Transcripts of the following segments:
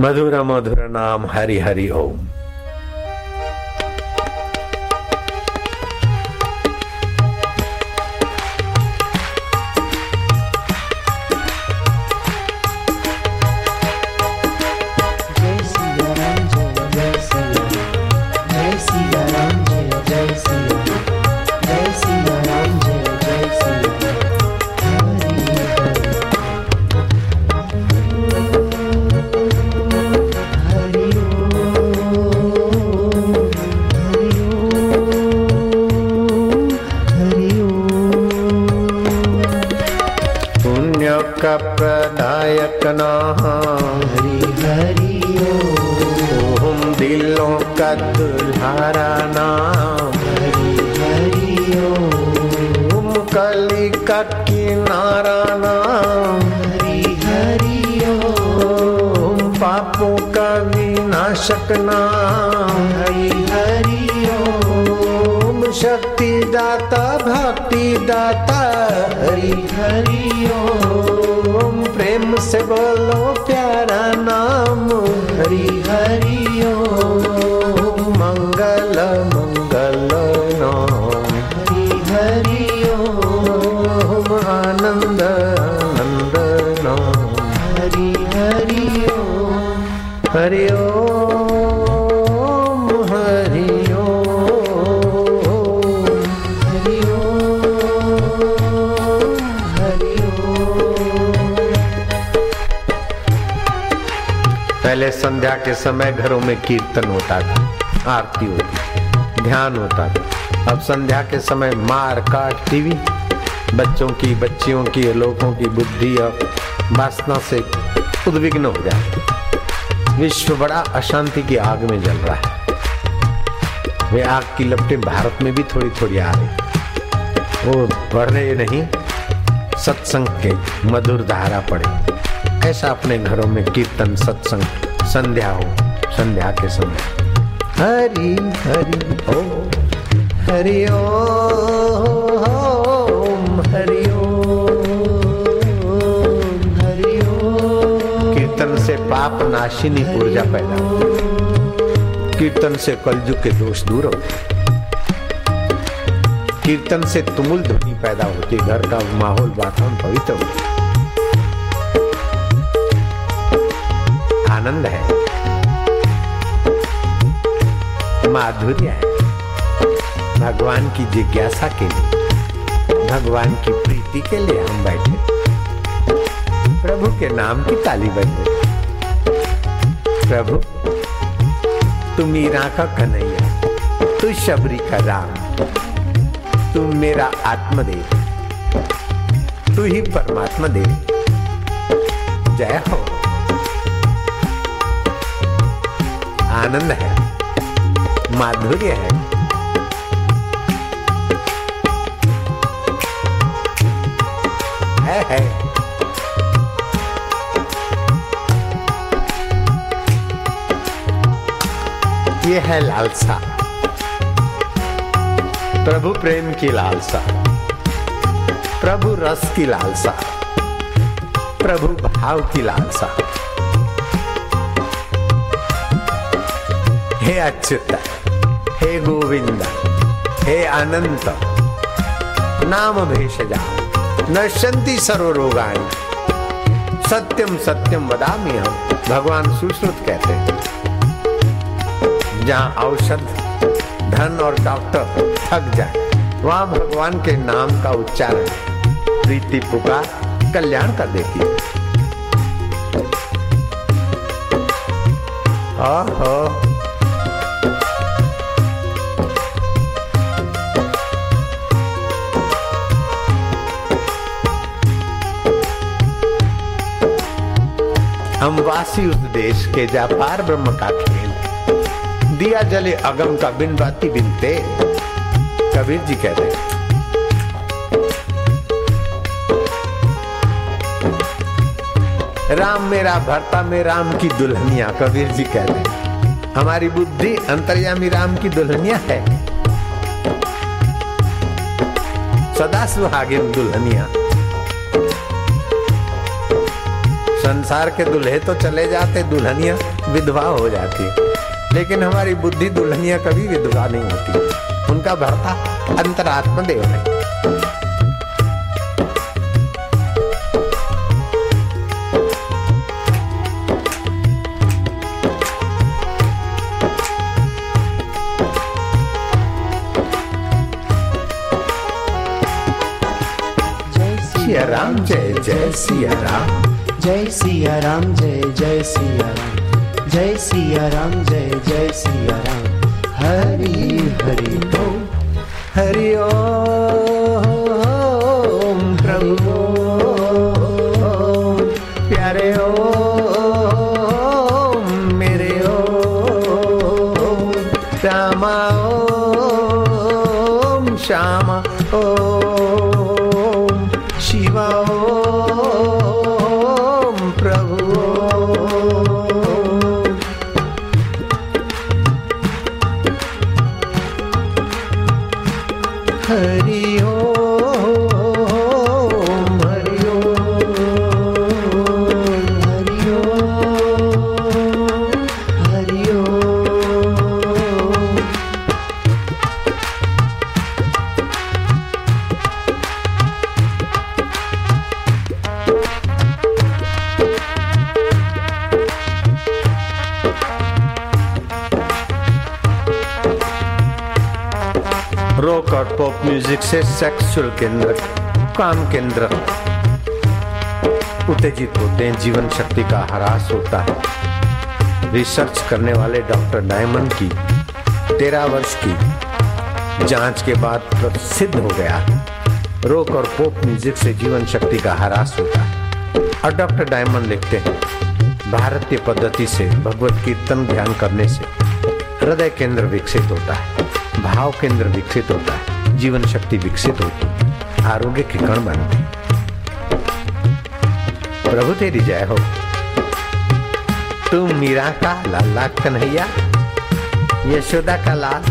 मधुर मधुर नाम हरि हरि ओम। पापों का विनाशक नाम हरि हरि ओम शक्ति दाता भक्ति दाता। हरि हरि ओम ओम प्रेम से बोलो प्यारा नाम। हरि हरि ओम पहले संध्या के समय घरों में कीर्तन होता था, आरती होती ध्यान होता था। अब संध्या के समय मार, काट, टीवी, बच्चों की, बच्चियों की, लोगों की बुद्धि और वासना से उद्विग्न हो जाए विश्व बड़ा अशांति की आग में जल रहा है। वे आग की लपटें भारत में भी थोड़ी थोड़ी आ रही वो बढ़ रहे नहीं, सत्संग के मधुर धारा पड़े। ऐसा अपने घरों में कीर्तन, सत्संग, संध्या हो, संध्या के समय। हरि हरि ओम हरि ओम कीर्तन से पाप नाशिनी ऊर्जा पैदा होती कीर्तन से कलयुग के दोष दूर होते कीर्तन से तुमुल ध्वनि पैदा होती घर का माहौल वातावरण पवित्र होता आनंद है। माधुर्य है। भगवान की जिज्ञासा के लिए, भगवान की प्रीति के लिए हम बैठे प्रभु के नाम की ताली बज प्रभु। तू मीरा का कन्हैया तू शबरी का राम तू मेरा आत्मदेव तू ही परमात्मा देव जय हो। आनंद है माधुर्य है। है, है। ये है लालसा। प्रभु प्रेम की लालसा। प्रभु रस की लालसा। प्रभु भाव की लालसा। हे अच्युत, हे गोविंद, हे अनंत, नाम भेषजा, नश्यंती सर्वरोगाणी। सत्यम सत्यम वदामी हम, भगवान सुश्रुत कहते हैं। जहाँ औषध, धन और डॉक्टर थक जाए, वहाँ भगवान के नाम का उच्चारण प्रीति पुकार कल्याण कर देती है। ओहो। हम वासी उस देश के जा पार ब्रह्म का खेल दिया जले अगम का बिन बाती बिन बिनते कबीर जी कहते हैं। राम मेरा भरता में राम की दुल्हनिया, कबीर जी कहते हैं। हमारी बुद्धि अंतर्यामी राम की दुल्हनिया है। सदा सुहागिन दुल्हनिया। संसार के दुल्हे तो चले जाते, दुल्हनिया विधवा हो जाती। लेकिन हमारी बुद्धि दुल्हनिया कभी विधवा नहीं होती। उनका भरता अंतरात्मा देव है राम। जय जय सिया राम। जय सिया राम जय जय सिया राम। जय सिया राम जय जय सिया राम। हरि हरि ओम हरि ओम प्रभु। रॉक और पॉप म्यूज़िक से सेक्सुअल केंद्र, काम केंद्र। उत्तेजित होते हैं, जीवन शक्ति का ह्रास होता है। रिसर्च करने वाले डॉक्टर डायमंड की, तेरह वर्ष की, जाँच के बाद प्रसिद्ध हो गया। रोक और पोप म्यूज़िक से जीवन शक्ति का ह्रास होता है। और डॉक्टर डायमंड लिखते हैं, भारतीय पद्धति से भगवत कीर्तन ध्यान करने से हृदय केंद्र विकसित होता है। भाव केंद्र विकसित होता है, जीवन शक्ति विकसित होती है, आरोग्य के कण बनते प्रभु तेरी जय हो। तुम मीरा का लाला कन्हैया, यशोदा का लाल,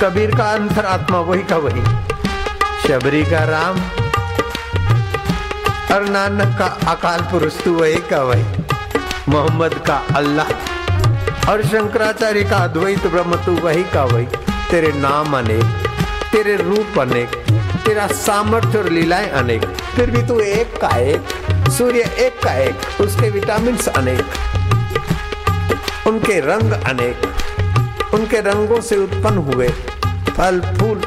कबीर का अंतरात्मा, वही का वही। शबरी का राम, और नानक का अकाल पुरुष, तू वही का वही। मोहम्मद का अल्लाह, और शंकराचार्य का अद्वैत ब्रह्म, तू वही का वही। तेरे नाम अनेक, तेरे रूप अनेक, तेरा सामर्थ्य और लीलाएँ अनेक, फिर भी तू एक का एक, सूर्य एक का एक, उसके विटामिन अनेक, उनके रंग अनेक, उनके रंगों से उत्पन्न हुए फल, फूल,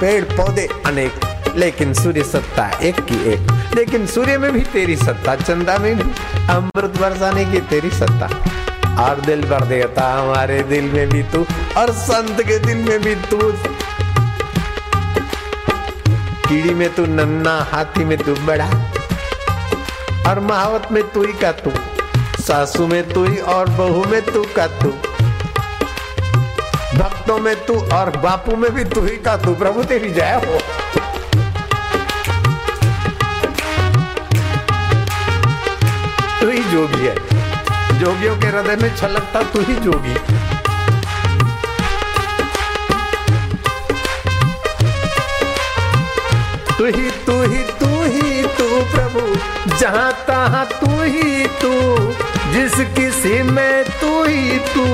पेड़, पौधे अनेक, लेकिन सूर्य सत्ता एक की एक, लेकिन सूर्य में भी तेरी सत्ता, चंदा में भी, अमृत बरसाने की तेरी सत्ता। और दिल भर देता हमारे दिल में भी तू और संत के दिल में भी तू। कीड़ी में तू नन्ना, हाथी में तू बड़ा और महावत में तू ही का तू। सासू में तू ही और बहू में तू का तू। भक्तों में तू और बापू में भी तू ही का तू। प्रभु तेरी जय हो। तू ही जोगी है। जोगियों के हृदय में छलकता तू ही जोगी। तू ही तू ही तू ही तू प्रभु जहाँ तहाँ तू ही तू। जिस किसी में तू ही तू,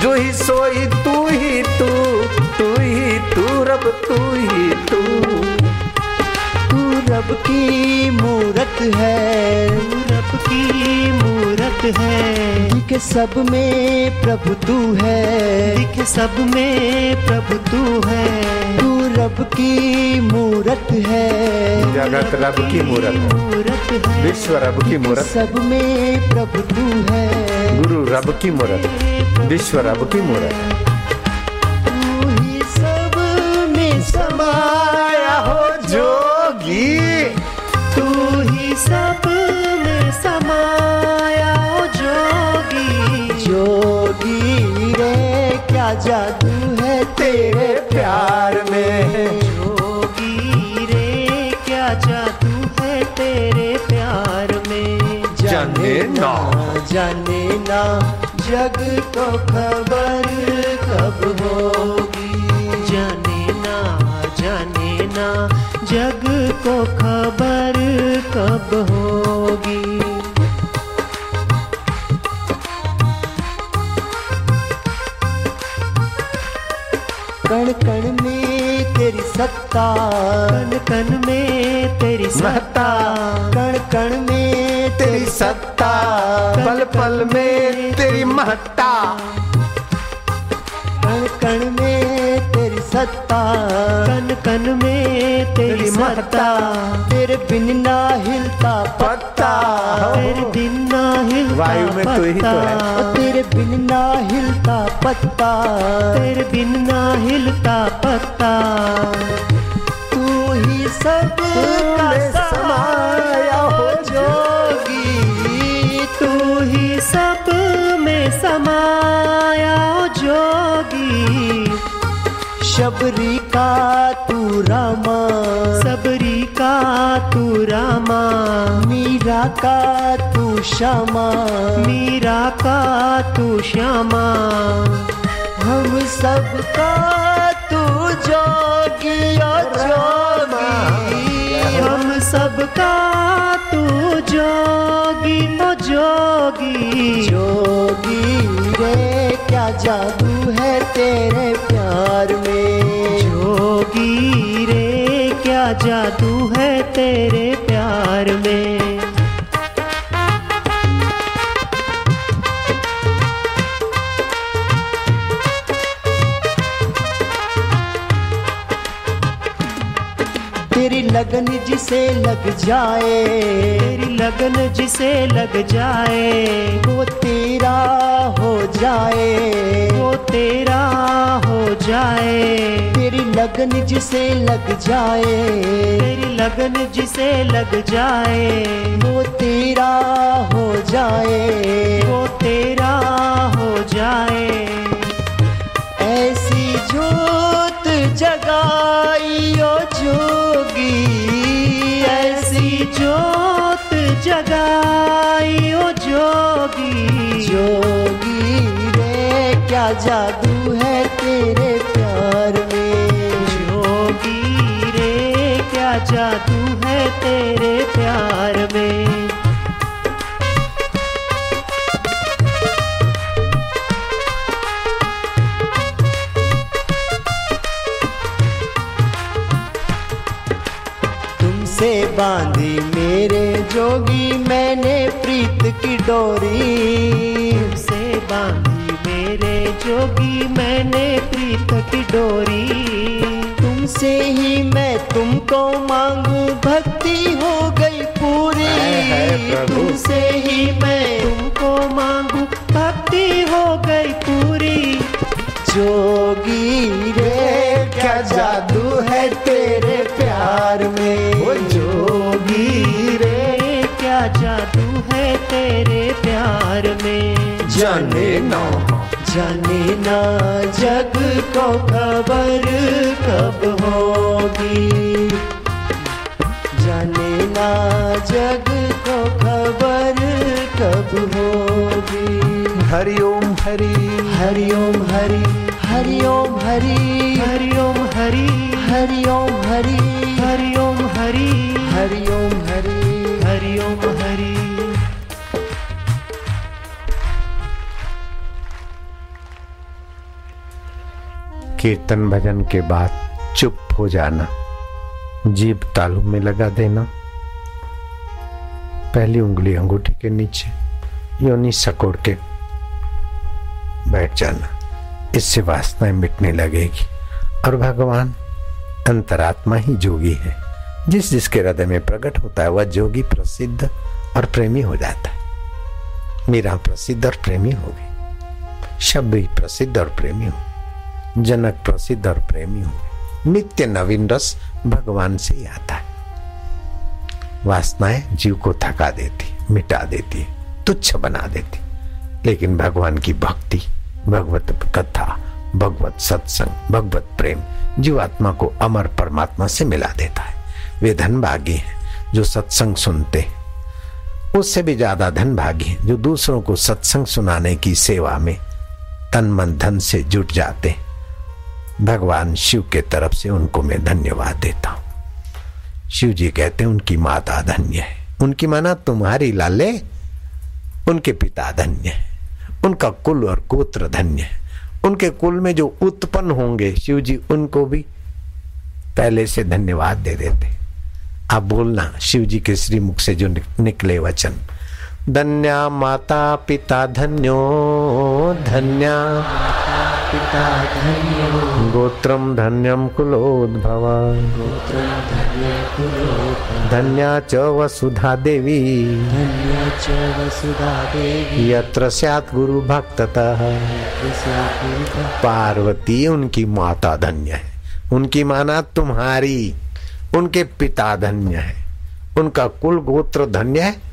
जो ही सोई तू ही तू तू ही तू रब, तू ही तू। तू रब की मूरत है। है। दिख सब में प्रभु तू है। दिख सब में प्रभु तू है। तू रब की मूरत है। जगत रब की मूरत मूरत है। विश्व रब की मूरत सब में प्रभु तू है। गुरु रब की मूरत विश्व रब की मूरत तू ही सब में समाया हो जोगी। तू ही सब जादू है तेरे प्यार में। जोगी रे क्या जादू है तेरे प्यार में? जाने ना। जाने ना। जग को खबर कब होगी? जाने ना जाने ना। जग को खबर कब होगी? सत्ता कण कण में तेरी सत्ता कण कण में तेरी सत्ता पल पल में तेरी महत्ता कण कण में तेरी सत्ता कन कन में तेरी महत्ता तेरे बिन ना हिलता पत्ता तेरे दिन ना हिलता वायु में तू ही तो है। तेरे बिन ना हिलता पत्ता तेरे बिन ना हिलता पत्ता तू ही सब समाया हो जोगी। तू ही सब में समाया जोगी। शबरी का तू रामा। सबरी का तू रामा। मीरा का तू श्यामा। मीरा का तू श्यामा। हम सब तू जोगी। हम सबका तू जोगी ओ जोगी। जोगी रे क्या जादू है तेरे प्यार में? जोगी रे क्या जादू है तेरे प्यार में? जिसे लग जाए तेरी लगन जिसे लग जाए वो तेरा हो जाए। वो तेरा हो जाए। तेरी लगन जिसे लग जाए। तेरी लगन जिसे लग जाए। वो तेरा हो जाए। वो तेरा हो जाए। ऐसी जोत जगाई ओ जोगी। जोत जगाई ओ जोगी। जोगी रे क्या जादू है तेरे प्यार में? जोगी रे क्या जादू है तेरे प्यार में? तुमसे बांधी जोगी मैंने प्रीत की डोरी। से बांधी मेरे जोगी मैंने प्रीत की डोरी। तुमसे ही मैं तुमको मांगू भक्ति हो गई पूरी। तुमसे ही मैं तुमको मांगू भक्ति हो गई पूरी। जोगी रे क्या जादू है तेरे प्यार में? तेरे प्यार में। जाने ना। जाने ना जग को खबर कब होगी। जाने ना जग को खबर कब होगी। हरि हरिओम हरि। हरिओम हरि। हरिओम हरि। हरिओम हरि। हरिओम हरि। हरिओम हरि। कीर्तन भजन के बाद चुप हो जाना। जीभ तालू में लगा देना। पहली उंगली अंगूठी के नीचे, योनि सकोड़ के बैठ जाना। इससे वासनाएँ मिटने लगेगी। और भगवान, अंतरात्मा ही जोगी है। जिस जिसके हृदय में प्रकट होता है, वह जोगी प्रसिद्ध और प्रेमी हो जाता है। मीरा प्रसिद्ध और प्रेमी हो गई शबरी प्रसिद्ध और प्रेमी हो जनक प्रसिद्ध और प्रेमी हो। नित्य नवीन रस भगवान से ही आता है। वासनाएँ जीव को थका देती, मिटा देती, तुच्छ बना देती। लेकिन भगवान की भक्ति, भगवत कथा, भगवत सत्संग, भगवत प्रेम जीवात्मा को अमर परमात्मा से मिला देता है। वे धन भागी हैं जो सत्संग सुनते उससे भी ज़्यादा धन भागी हैं जो दूसरों को सत्संग सुनाने की सेवा में तन मन धन से जुट जाते हैं। भगवान शिव के तरफ़ से उनको मैं धन्यवाद देता हूँ। शिव जी कहते हैं, उनकी माता धन्य है। उनकी माना तुम्हारी लाले, उनके पिता धन्य है। उनका कुल और गोत्र धन्य है। उनके कुल में जो उत्पन्न होंगे, शिव जी उनको भी पहले से धन्यवाद दे देते। आप बोलना, शिव जी के श्रीमुख से जो निकले वचन, धन्या माता पिता धन्यो, धन्या पिता धन्यो गोत्रम धन्यम कुलोद्भव। गोत्रं धन्य कुलोद्भव। धन्या च वसुधा देवी। धन्य च वसुधा देवी। यत्र स्यात् गुरु भक्ततः पार्वती उनकी माता धन्य है। उनकी माना तुम्हारी उनके पिता धन्य है। उनका कुल गोत्र धन्य है।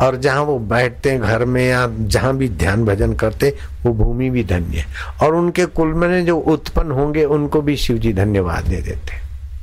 और जहाँ वो बैठते हैं घर में या जहाँ भी ध्यान भजन करते वो भूमि भी धन्य है। और उनके कुल में जो उत्पन्न होंगे, उनको भी शिव जी धन्यवाद दे देते हैं।